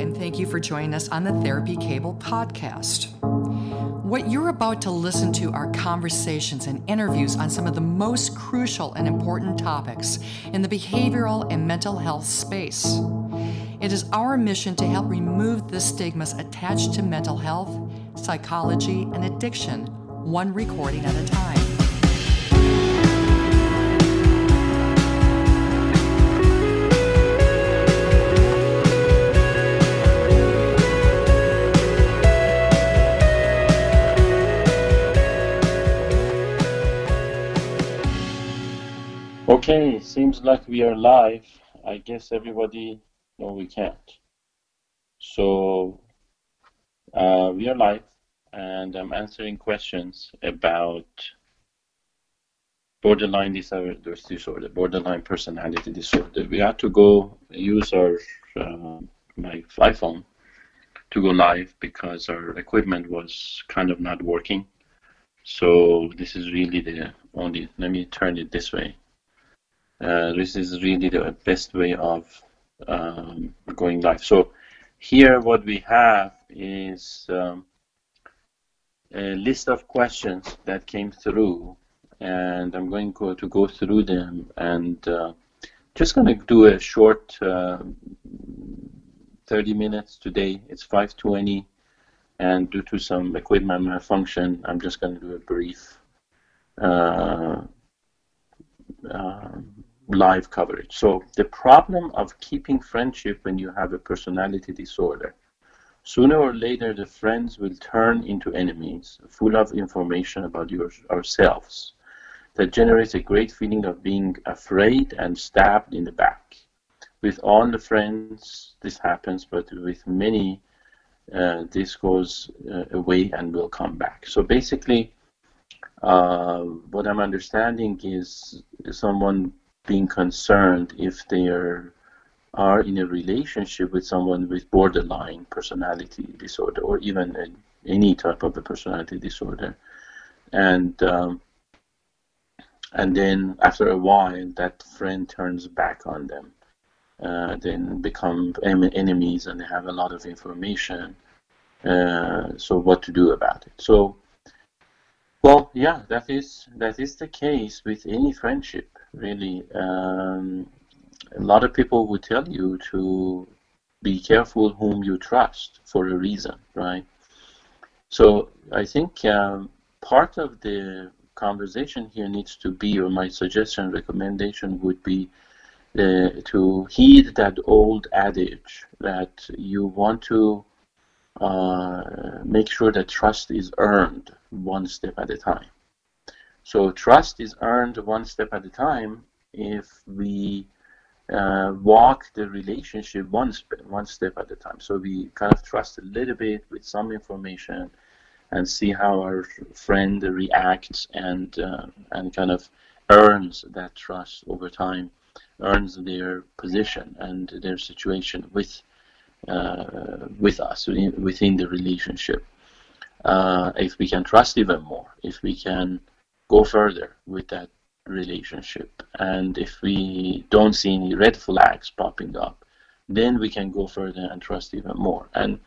and thank you for joining us on the Therapy Cable podcast. What you're about to listen to are conversations and interviews on some of the most crucial and important topics in the behavioral and mental health space. It is our mission to help remove the stigmas attached to mental health, psychology, and addiction, one recording at a time. Okay, seems like we are live. I guess everybody, no, we can't. So uh, we are live, and I'm answering questions about borderline disorder, borderline personality disorder. We had to go use our uh, my iPhone to go live because our equipment was kind of not working. So this is really the only. Let me turn it this way uh, this is really the best way of um, going live. So here what we have is um, a list of questions that came through and I'm going to go through them and uh, just going to do a short uh, 30 minutes today. It's 520 and due to some equipment malfunction, I'm just going to do a brief uh, um, live coverage. So the problem of keeping friendship when you have a personality disorder, sooner or later the friends will turn into enemies, full of information about your, ourselves that generates a great feeling of being afraid and stabbed in the back. With all the friends, this happens, but with many, uh, this goes uh, away and will come back. So basically, uh, what I'm understanding is someone being concerned if they are, are in a relationship with someone with borderline personality disorder or even a, any type of a personality disorder. And um, and then after a while, that friend turns back on them. Uh, then become enemies and they have a lot of information. Uh, so what to do about it? So, well, yeah, that is that is the case with any friendship really. Um, a lot of people would tell you to be careful whom you trust for a reason, right? So I think um, part of the conversation here needs to be, or my suggestion, recommendation would be uh, to heed that old adage that you want to uh, make sure that trust is earned one step at a time. So trust is earned one step at a time if we uh, walk the relationship one, one step at a time. So we kind of trust a little bit with some information and see how our friend reacts and uh, and kind of earns that trust over time, earns their position and their situation with uh, with us within the relationship. Uh, if we can trust even more, if we can go further with that relationship. And if we don't see any red flags popping up, then we can go further and trust even more. And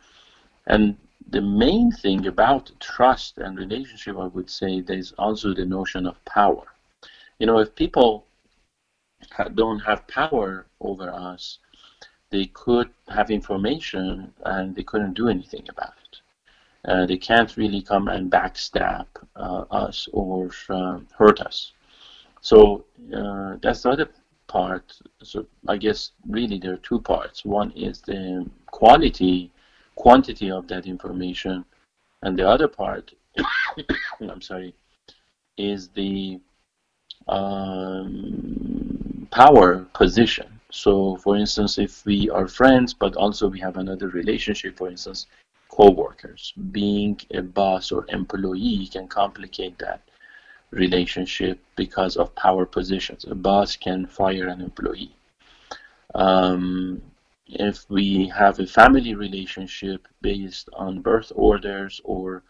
and the main thing about trust and relationship, I would say, there's also the notion of power. You know, if people don't have power over us, they could have information and they couldn't do anything about it. Uh, they can't really come and backstab uh, us or uh, hurt us. So uh, that's the other part. So I guess really there are two parts. One is the quality, quantity of that information, and the other part, I'm sorry, is the um, power position. So, for instance, if we are friends, but also we have another relationship, for instance, co-workers. Being a boss or employee can complicate that relationship because of power positions. A boss can fire an employee. Um, if we have a family relationship based on birth orders or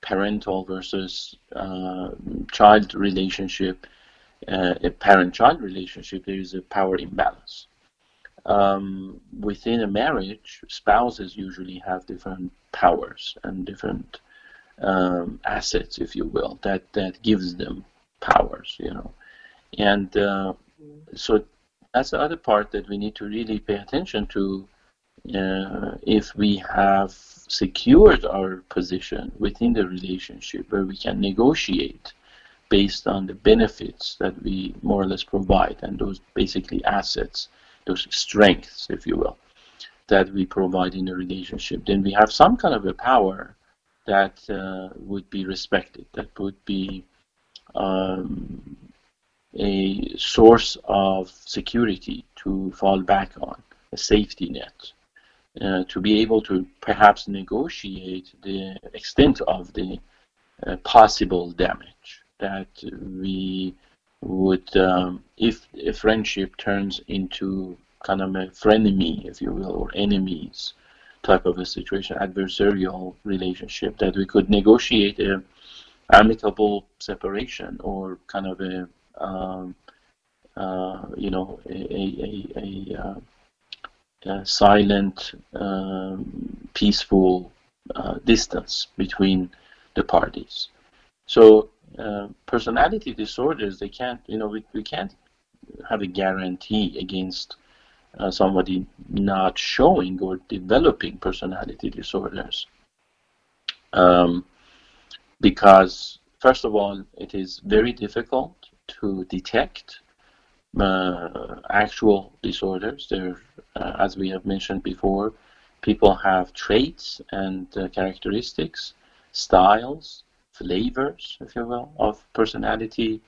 parental versus uh, child relationship, uh, a parent-child relationship, there is a power imbalance. um, within a marriage, spouses usually have different powers and different um, assets, if you will, that that gives them powers, you know, and uh, so that's the other part that we need to really pay attention to. Uh, if we have secured our position within the relationship, where we can negotiate based on the benefits that we more or less provide, and those basically assets those strengths, if you will, that we provide in a relationship, then we have some kind of a power that uh, would be respected, that would be um, a source of security to fall back on, a safety net, uh, to be able to perhaps negotiate the extent of the uh, possible damage that we would, um, if a friendship turns into kind of a frenemy, if you will, or enemies type of a situation, adversarial relationship, that we could negotiate a amicable separation or kind of a, um, uh, you know, a, a, a, a uh, silent, um, peaceful uh, distance between the parties. So uh, personality disorders, they can't, you know, we, we can't have a guarantee against uh, somebody not showing or developing personality disorders. Um, because, first of all, it is very difficult to detect uh, actual disorders. There, uh, as we have mentioned before, people have traits and uh, characteristics, styles, flavors, if you will, of personality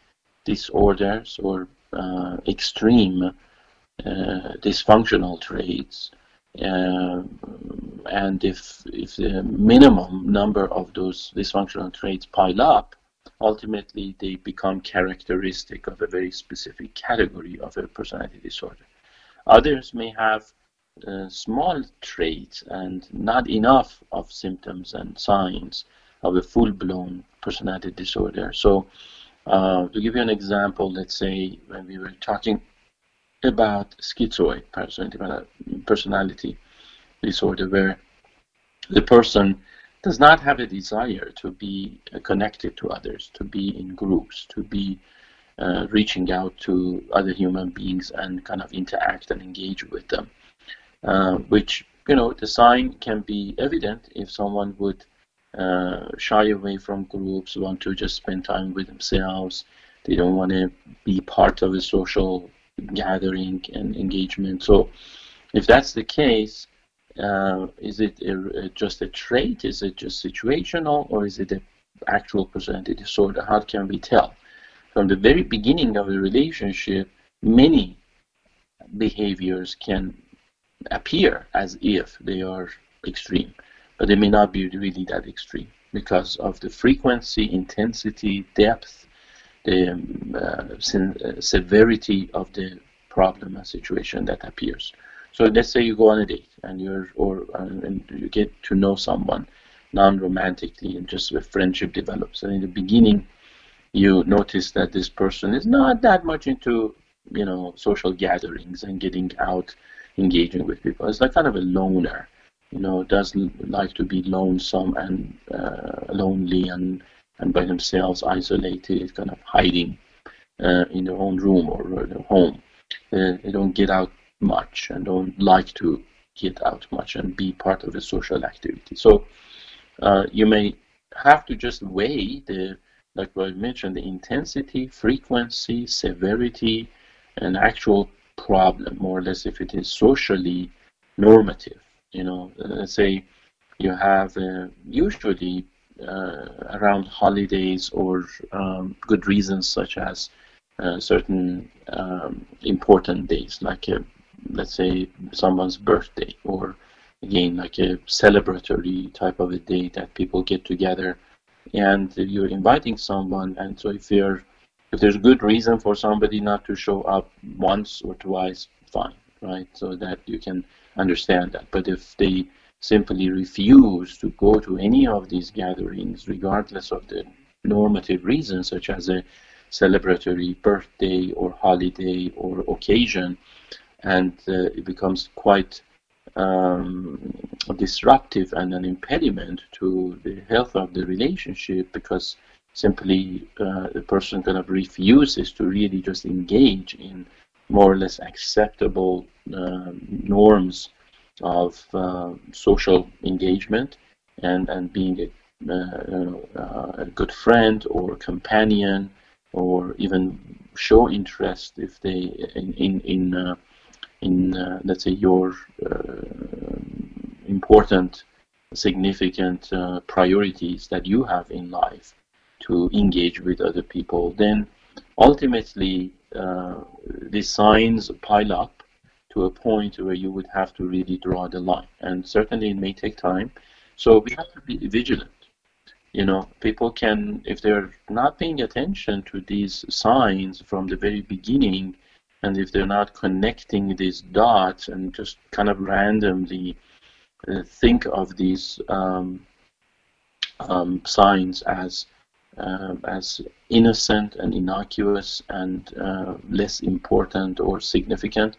disorders or uh, extreme uh, dysfunctional traits. Uh, and if, if the minimum number of those dysfunctional traits pile up, ultimately they become characteristic of a very specific category of a personality disorder. Others may have uh, small traits and not enough of symptoms and signs of a full-blown personality disorder. So uh, to give you an example, let's say when we were talking about schizoid personality disorder, where the person does not have a desire to be connected to others, to be in groups, to be uh, reaching out to other human beings and kind of interact and engage with them. Uh, which, you know, the sign can be evident if someone would uh, shy away from groups, want to just spend time with themselves. They don't want to be part of a social gathering and engagement. So, if that's the case, uh, is it a, a, just a trait? Is it just situational, or is it an actual personality disorder? How can we tell? From the very beginning of a relationship, many behaviors can appear as if they are extreme but they may not be really that extreme because of the frequency, intensity, depth, the um, uh, uh, severity of the problem and situation that appears. So let's say you go on a date and you're or uh, and you get to know someone non-romantically and just a friendship develops. And in the beginning, you notice that this person is not that much into you know social gatherings and getting out, engaging with people. It's like kind of a loner you know, does like to be lonesome and uh, lonely and, and by themselves, isolated, kind of hiding uh, in their own room or their home. Uh, they don't get out much and don't like to get out much and be part of a social activity. So uh, you may have to just weigh the, like I mentioned, the intensity, frequency, severity, and actual problem, more or less, if it is socially normative you know, let's say you have uh, usually uh, around holidays or um, good reasons such as uh, certain um, important days, like a, let's say someone's birthday, or again like a celebratory type of a day that people get together, and you're inviting someone, and so if you're if there's good reason for somebody not to show up once or twice, fine, right? So that you can understand that. But if they simply refuse to go to any of these gatherings, regardless of the normative reasons, such as a celebratory birthday or holiday or occasion, and uh, it becomes quite um, disruptive and an impediment to the health of the relationship because simply uh, the person kind of refuses to really just engage in more or less acceptable uh, norms of uh, social engagement and, and being a, uh, a good friend or companion or even show interest if they in in in, uh, in uh, let's say your uh, important significant uh, priorities that you have in life to engage with other people then ultimately uh, these signs pile up to a point where you would have to really draw the line. And certainly it may take time. So we have to be vigilant. You know people can if they're not paying attention to these signs from the very beginning and if they're not connecting these dots and just kind of randomly uh, think of these um, um, signs as uh, as innocent and innocuous and uh, less important or significant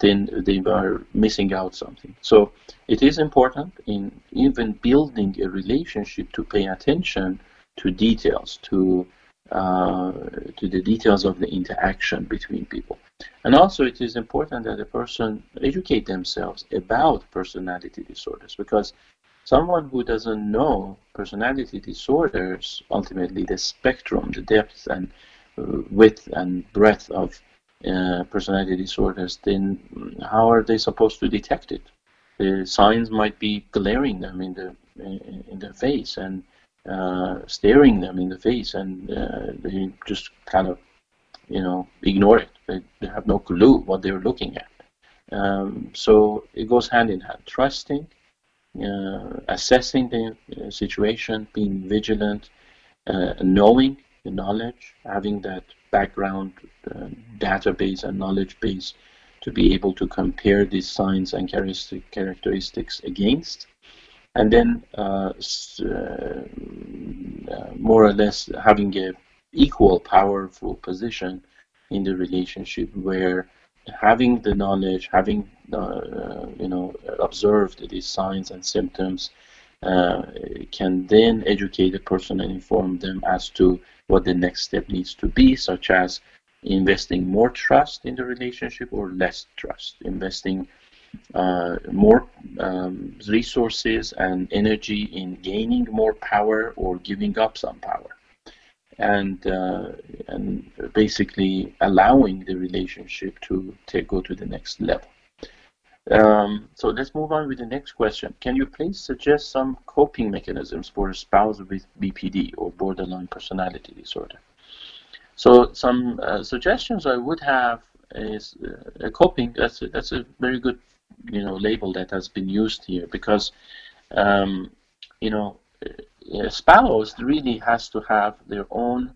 then they are missing out something. So it is important in even building a relationship to pay attention to details, to uh, to the details of the interaction between people. And also it is important that a person educate themselves about personality disorders because someone who doesn't know personality disorders, ultimately the spectrum, the depth and uh, width and breadth of uh, personality disorders, then how are they supposed to detect it? The signs might be glaring them in the in the face and uh, staring them in the face, and uh, they just kind of, you know, ignore it. They, they have no clue what they're looking at. Um, so it goes hand in hand. Trusting, assessing the uh, situation, being vigilant, knowing the knowledge, having that background uh, database and knowledge base to be able to compare these signs and characteristics against. And then uh, uh, uh, more or less having a equal powerful position in the relationship where having the knowledge, having uh, you know observed these signs and symptoms, uh, can then educate the person and inform them as to what the next step needs to be, such as investing more trust in the relationship or less trust, investing uh, more um, resources and energy in gaining more power or giving up some power, and uh, and basically allowing the relationship to take, go to the next level. Um, so let's move on with the next question. Can you please suggest some coping mechanisms for a spouse with BPD or borderline personality disorder? So some uh, suggestions I would have is uh, coping. That's a, that's a very good you know label that has been used here because um, you know a spouse really has to have their own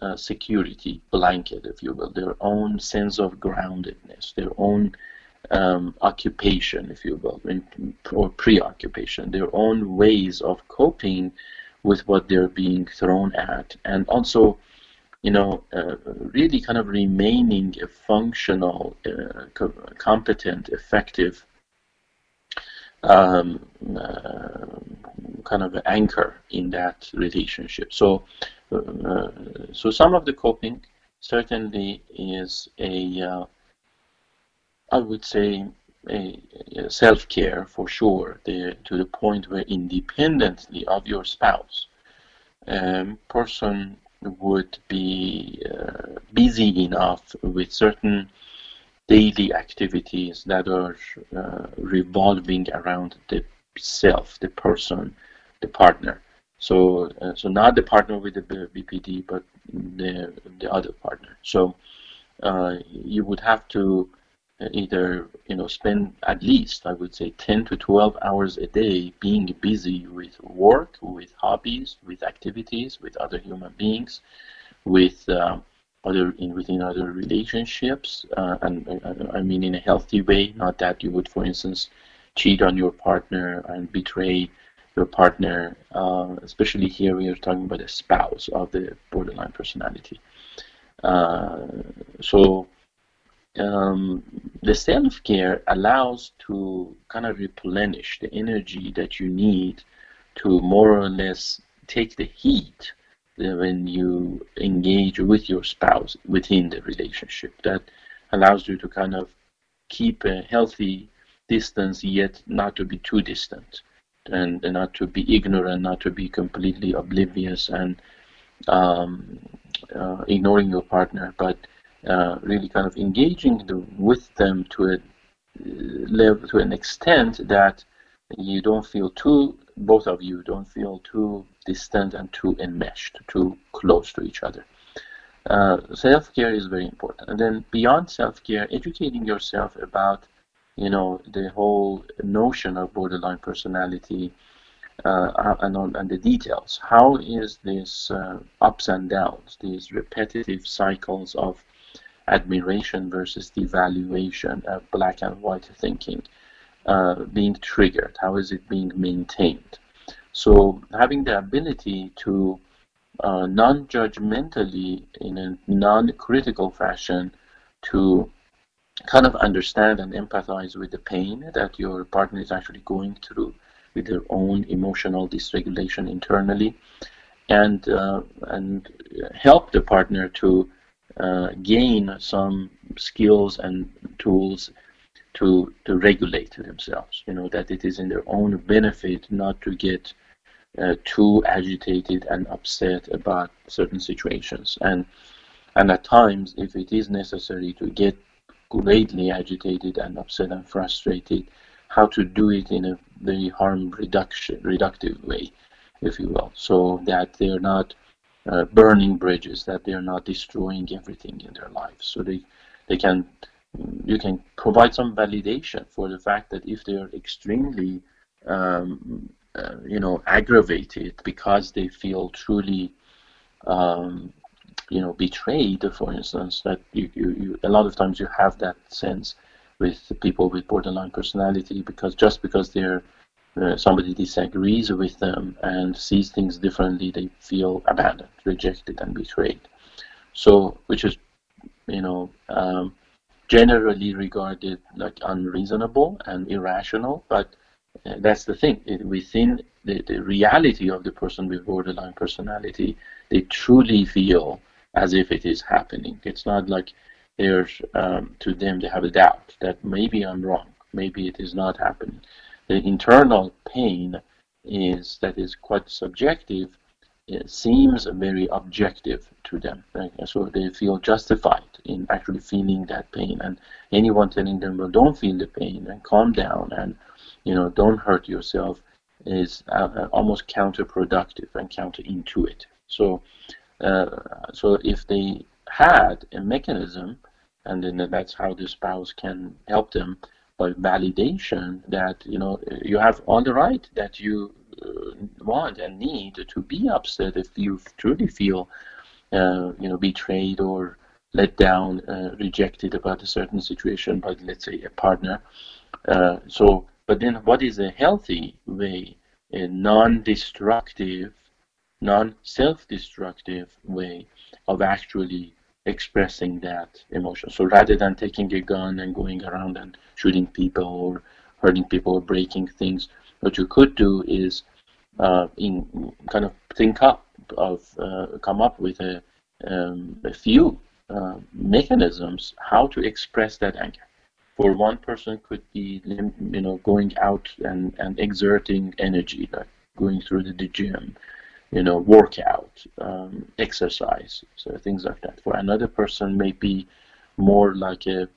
uh, security blanket, if you will, their own sense of groundedness, their own um, occupation, if you will, or preoccupation, their own ways of coping with what they're being thrown at, and also, you know, uh, really kind of remaining a functional, uh, co- competent, effective um, uh, kind of anchor in that relationship. So, uh, so some of the coping certainly is a uh, I would say self-care for sure, the, to the point where independently of your spouse, um, person would be uh, busy enough with certain daily activities that are uh, revolving around the self, the person, the partner. So, uh, so not the partner with the BPD, but the the other partner. So, uh, you would have to either you know spend at least I would say 10 to 12 hours a day being busy with work, with hobbies, with activities, with other human beings, with uh, other in within other relationships, uh, and uh, I mean in a healthy way, not that you would, for instance, cheat on your partner and betray your partner. Uh, especially here, we are talking about a spouse of the borderline personality. Uh, so um, the self care allows to kind of replenish the energy that you need to more or less take the heat when you engage with your spouse within the relationship. That allows you to kind of keep a healthy distance, yet not to be too distant, and, and not to be ignorant, not to be completely oblivious and um, uh, ignoring your partner, but uh, really kind of engaging the, with them to a level, to an extent that you don't feel too, both of you don't feel too distant and too enmeshed, too close to each other. Uh, self-care is very important. And then beyond self-care, educating yourself about, you know, the whole notion of borderline personality uh, and, on, and the details. How is this uh, ups and downs, these repetitive cycles of admiration versus devaluation of black and white thinking uh, being triggered? How is it being maintained? So having the ability to uh, non-judgmentally, in a non-critical fashion, to kind of understand and empathize with the pain that your partner is actually going through with their own emotional dysregulation internally, and uh, and help the partner to uh, gain some skills and tools to to regulate themselves. You know that it is in their own benefit not to get uh, too agitated and upset about certain situations, and and at times, if it is necessary to get greatly agitated and upset and frustrated, how to do it in a very harm reduction reductive way, if you will, so that they're not uh, burning bridges, that they're not destroying everything in their lives. So they, they can, you can provide some validation for the fact that if they're extremely, um, uh, you know, aggravated because they feel truly, um, you know, betrayed, for instance, that you, you, you, a lot of times you have that sense with people with borderline personality because just because they're uh, somebody disagrees with them and sees things differently, they feel abandoned, rejected, and betrayed. So, which is, you know, um, generally regarded like unreasonable and irrational, but uh, that's the thing. It, within the, the reality of the person with borderline personality, they truly feel as if it is happening. It's not like there's um, to them they have a doubt that maybe I'm wrong, maybe it is not happening the internal pain is that is quite subjective seems very objective to them. Right? So they feel justified in actually feeling that pain. And anyone telling them, well, don't feel the pain and calm down and, you know, don't hurt yourself is uh, uh almost counterproductive and counterintuitive. So, uh, so if they had a mechanism, and then that's how the spouse can help them by validation that you know you have all the right that you want and need to be upset if you truly feel uh, you know betrayed or let down, uh, rejected about a certain situation by let's say a partner. Uh, so, but then what is a healthy way, a non-destructive, non-self-destructive way of actually expressing that emotion. So rather than taking a gun and going around and shooting people or hurting people or breaking things, what you could do is uh, in kind of think up of uh, come up with a, um, a few uh, mechanisms how to express that anger. For one person, could be you know going out and, and exerting energy, like going through the gym, you know, workout, um, exercise, so things like that. For another person, may be more like a,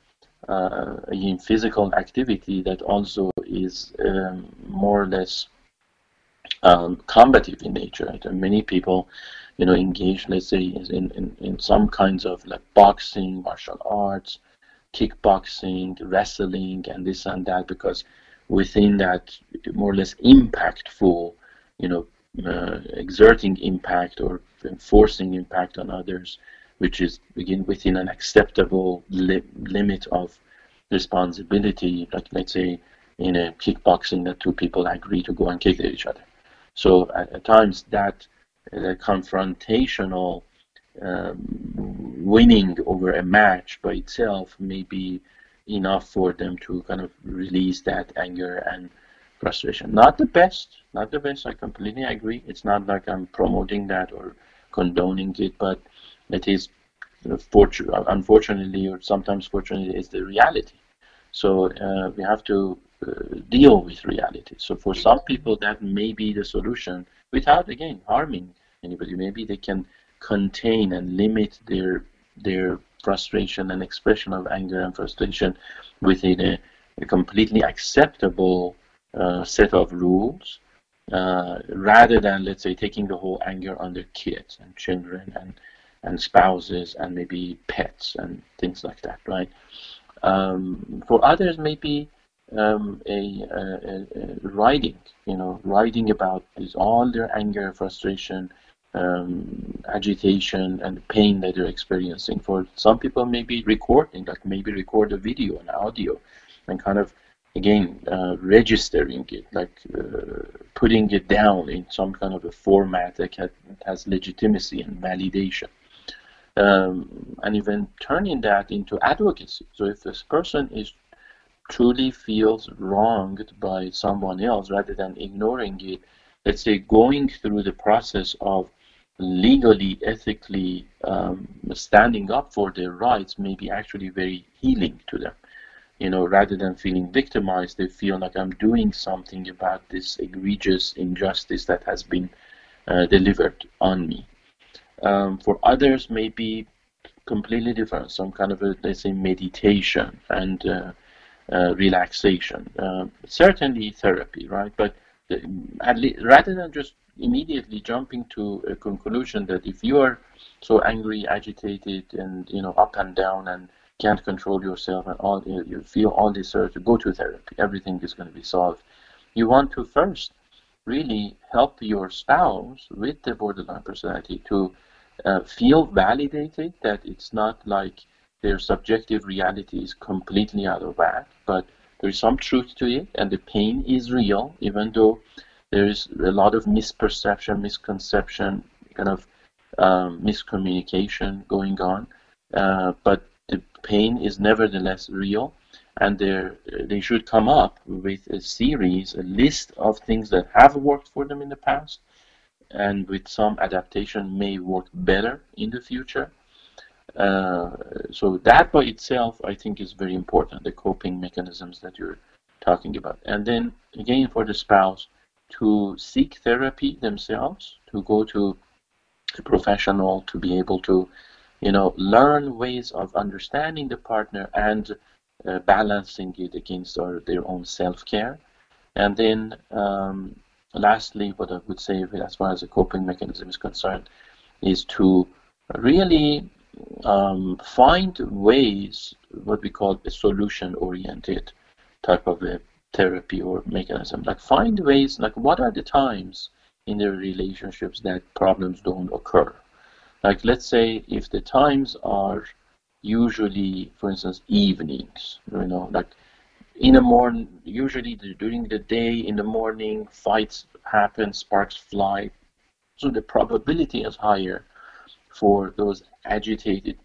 uh, a physical activity that also is um, more or less um, combative in nature. Right? Many people, you know, engage, let's say, in, in, in some kinds of like boxing, martial arts, kickboxing, wrestling, and this and that, because within that more or less impactful, you know, uh, exerting impact or enforcing impact on others, which is again within an acceptable li- limit of responsibility. Like let's say in a kickboxing, that two people agree to go and kick at each other. So at, at times that the confrontational um, winning over a match by itself may be enough for them to kind of release that anger and frustration. Not the best, not the best. I completely agree. It's not like I'm promoting that or condoning it, but it is unfortunately or sometimes fortunately is the reality. So uh, we have to uh, deal with reality. So for some people that may be the solution without again harming anybody. Maybe they can contain and limit their their frustration and expression of anger and frustration within a, a completely acceptable uh, set of rules uh, rather than let's say taking the whole anger on their kids and children and and spouses and maybe pets and things like that right um, for others maybe um, a, a, a, writing you know writing about this, all their anger frustration um, agitation and pain that they're experiencing. For some people, maybe recording, like maybe record a video and audio, and kind of again uh, registering it, like uh, putting it down in some kind of a format that has legitimacy and validation. Um, and even turning that into advocacy. So if this person is truly feels wronged by someone else rather than ignoring it, let's say going through the process of legally, ethically um, standing up for their rights may be actually very healing to them. You know, rather than feeling victimized, they feel like I'm doing something about this egregious injustice that has been uh, delivered on me. Um, for others, maybe completely different, some kind of a, let's say, meditation and uh, uh, relaxation. Uh, certainly therapy, right? But the, rather than just immediately jumping to a conclusion that if you are so angry, agitated, and you know up and down and can't control yourself and all you feel all this urge to go to therapy, everything is going to be solved. You want to first really help your spouse with the borderline personality to uh, feel validated that it's not like their subjective reality is completely out of whack, but there is some truth to it, and the pain is real, even though there is a lot of misperception, misconception, kind of um, miscommunication going on. Uh, but the pain is nevertheless real, and they should come up with a series, a list of things that have worked for them in the past, and with some adaptation may work better in the future. Uh, so that by itself, I think, is very important. The coping mechanisms that you're talking about, and then again for the spouse, to seek therapy themselves, to go to a professional, to be able to, you know, learn ways of understanding the partner and uh, balancing it against our, their own self-care. And then, um, lastly, what I would say, as far as the coping mechanism is concerned, is to really um, find ways, what we call a solution-oriented type of a therapy or mechanism. Like find ways, like what are the times in the relationships that problems don't occur? Like let's say if the times are usually, for instance, evenings, you know, like in the morning, usually during the day, in the morning, fights happen, sparks fly. So the probability is higher for those agitated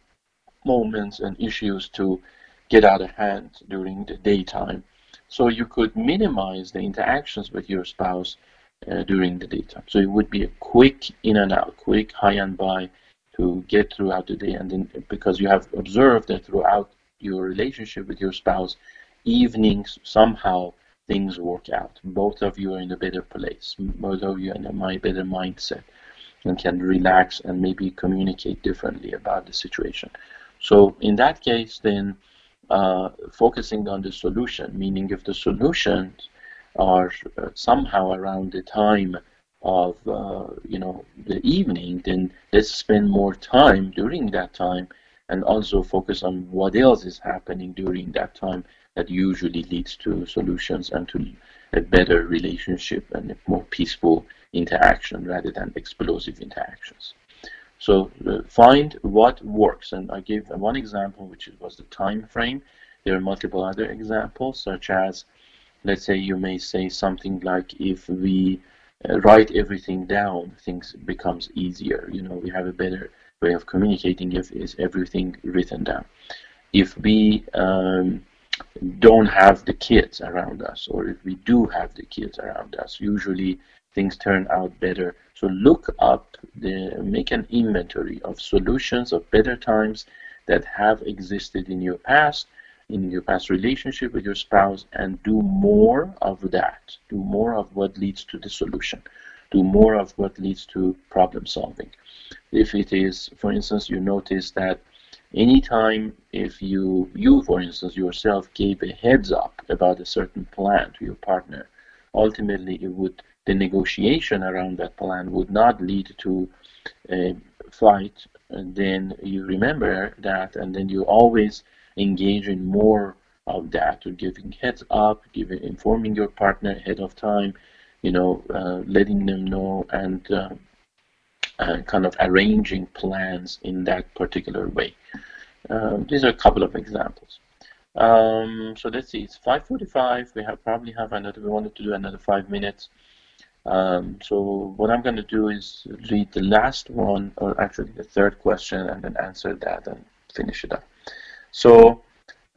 moments and issues to get out of hand during the daytime so you could minimize the interactions with your spouse uh, during the daytime. So it would be a quick in and out, quick hi and bye to get throughout the day. And then because you have observed that throughout your relationship with your spouse, evenings somehow things work out. Both of you are in a better place. Both of you are in a my better mindset and can relax and maybe communicate differently about the situation. So in that case, then uh, focusing on the solution, meaning if the solutions are uh, somehow around the time of uh, you know the evening, then let's spend more time during that time and also focus on what else is happening during that time that usually leads to solutions and to a better relationship and a more peaceful interaction rather than explosive interactions. So uh, find what works. And I gave one example, which was the time frame. There are multiple other examples, such as, let's say you may say something like, if we write everything down, things becomes easier. You know, we have a better way of communicating if is everything written down. If we um, don't have the kids around us, or if we do have the kids around us, usually things turn out better. So look up, the, make an inventory of solutions of better times that have existed in your past, in your past relationship with your spouse, and do more of that. Do more of what leads to the solution. Do more of what leads to problem solving. If it is, for instance, you notice that anytime if you, you for instance, yourself gave a heads up about a certain plan to your partner, ultimately it would the negotiation around that plan would not lead to a fight, then you remember that, and then you always engage in more of that, or giving heads up, giving informing your partner ahead of time, you know, uh, letting them know, and uh, uh, kind of arranging plans in that particular way. Um, these are a couple of examples. Um, so let's see, it's 5:45. We have probably have another. We wanted to do another five minutes. Um, so what I'm going to do is read the last one, or actually the third question, and then answer that and finish it up. So,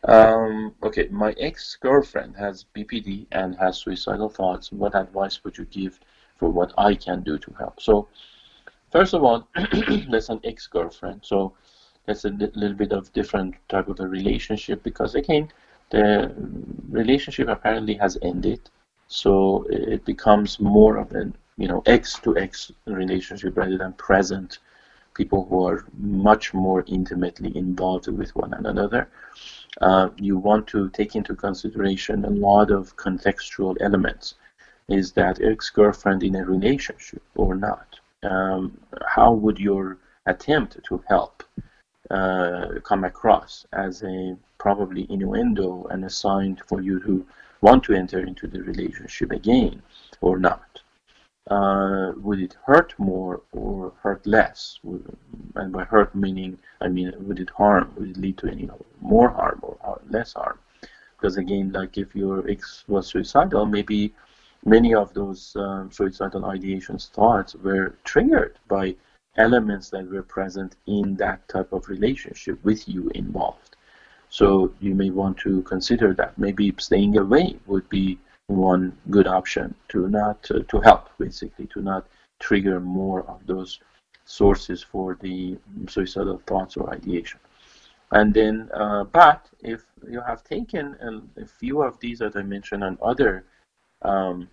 um, okay, my ex-girlfriend has BPD and has suicidal thoughts. What advice would you give for what I can do to help? So, first of all, that's an ex-girlfriend. So that's a little bit of different type of a relationship because again, the relationship apparently has ended so it becomes more of an you know X to X relationship rather than present people who are much more intimately involved with one another. Uh, you want to take into consideration a lot of contextual elements. Is that ex-girlfriend in a relationship or not? Um, how would your attempt to help uh, come across as a probably innuendo and a sign for you to want to enter into the relationship again or not? Uh, would it hurt more or hurt less? And by hurt meaning, I mean, would it harm? Would it lead to any more harm or less harm? Because again, like if your ex was suicidal, maybe many of those um, suicidal ideations thoughts were triggered by elements that were present in that type of relationship with you involved. So you may want to consider that. Maybe staying away would be one good option to not uh, to help basically to not trigger more of those sources for the suicidal thoughts or ideation. And then, uh, but if you have taken a, few of these that I mentioned and other um,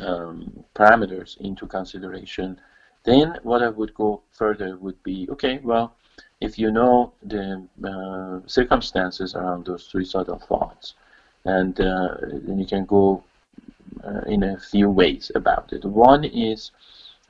um, parameters into consideration, then what I would go further would be okay. Well, if you know the uh, circumstances around those suicidal thoughts, and uh, then you can go uh, in a few ways about it. One is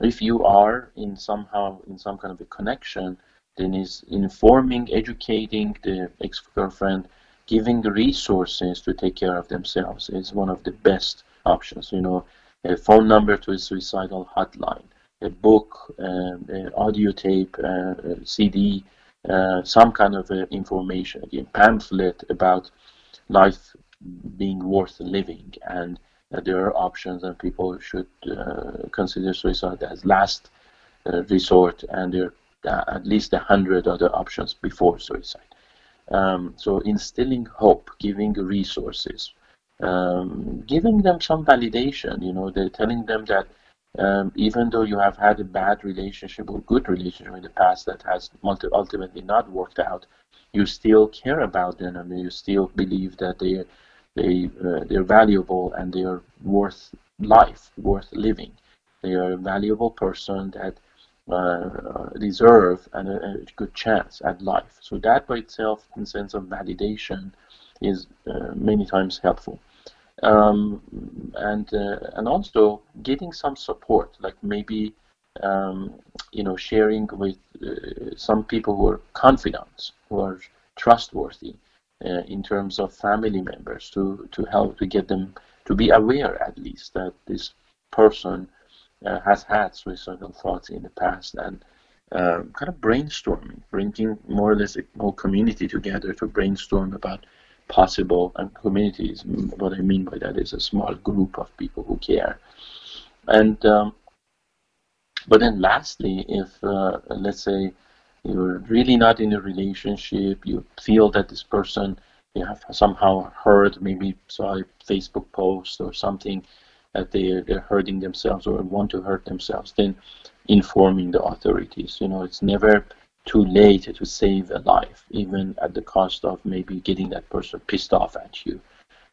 if you are in somehow in some kind of a connection, then is informing, educating the ex-girlfriend, giving the resources to take care of themselves is one of the best options. You know, a phone number to a suicidal hotline, a book, uh, an audio tape, uh, CD, uh, some kind of uh, information, again, pamphlet about life being worth living and that there are options and people should uh, consider suicide as last uh, resort and there are at least a hundred other options before suicide. Um, so instilling hope, giving resources, um, giving them some validation, you know, they're telling them that um, even though you have had a bad relationship or good relationship in the past that has ultimately not worked out, you still care about them and you still believe that they they uh, they're valuable and they are worth life, worth living. They are a valuable person that uh, deserve a, a, good chance at life. So that by itself, in sense of validation, is uh, many times helpful um, and uh, and also getting some support, like maybe um, you know sharing with uh, some people who are confidants, who are trustworthy uh, in terms of family members, to to help to get them to be aware at least that this person uh, has had suicidal thoughts in the past and. Uh, kind of brainstorming, bringing more or less a whole community together to brainstorm about possible and communities. What I mean by that is a small group of people who care. And um, but then lastly, if uh, let's say you're really not in a relationship, you feel that this person you have somehow heard, maybe saw a Facebook post or something that they're, they're hurting themselves or want to hurt themselves, then informing the authorities. You know, it's never too late to save a life, even at the cost of maybe getting that person pissed off at you,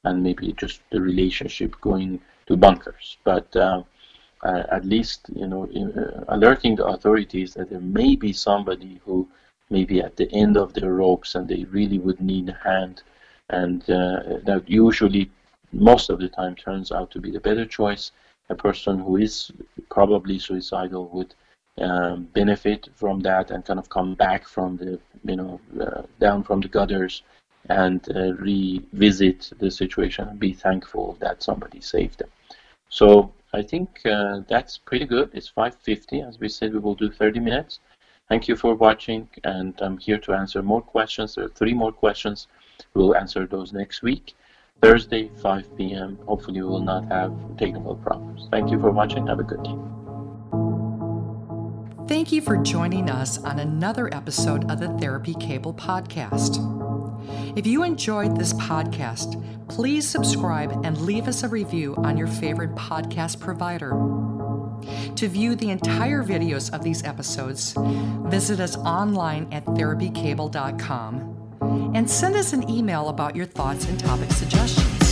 and maybe just the relationship going to bunkers. But uh, uh, at least you know uh, alerting the authorities that there may be somebody who may be at the end of their ropes and they really would need a hand. And uh, that usually most of the time turns out to be the better choice. A person who is probably suicidal would um, benefit from that and kind of come back from the you know uh, down from the gutters and uh, revisit the situation and be thankful that somebody saved them. So I think uh, that's pretty good. It's 5.50. As we said, we will do 30 minutes. Thank you for watching, and I'm here to answer more questions. There are three more questions. We'll answer those next week. Thursday, 5 p.m. Hopefully, we will not have technical problems. Thank you for watching. Have a good day. Thank you for joining us on another episode of the Therapy Cable Podcast. If you enjoyed this podcast, please subscribe and leave us a review on your favorite podcast provider. To view the entire videos of these episodes, visit us online at therapycable.com and send us an email about your thoughts and topic suggestions.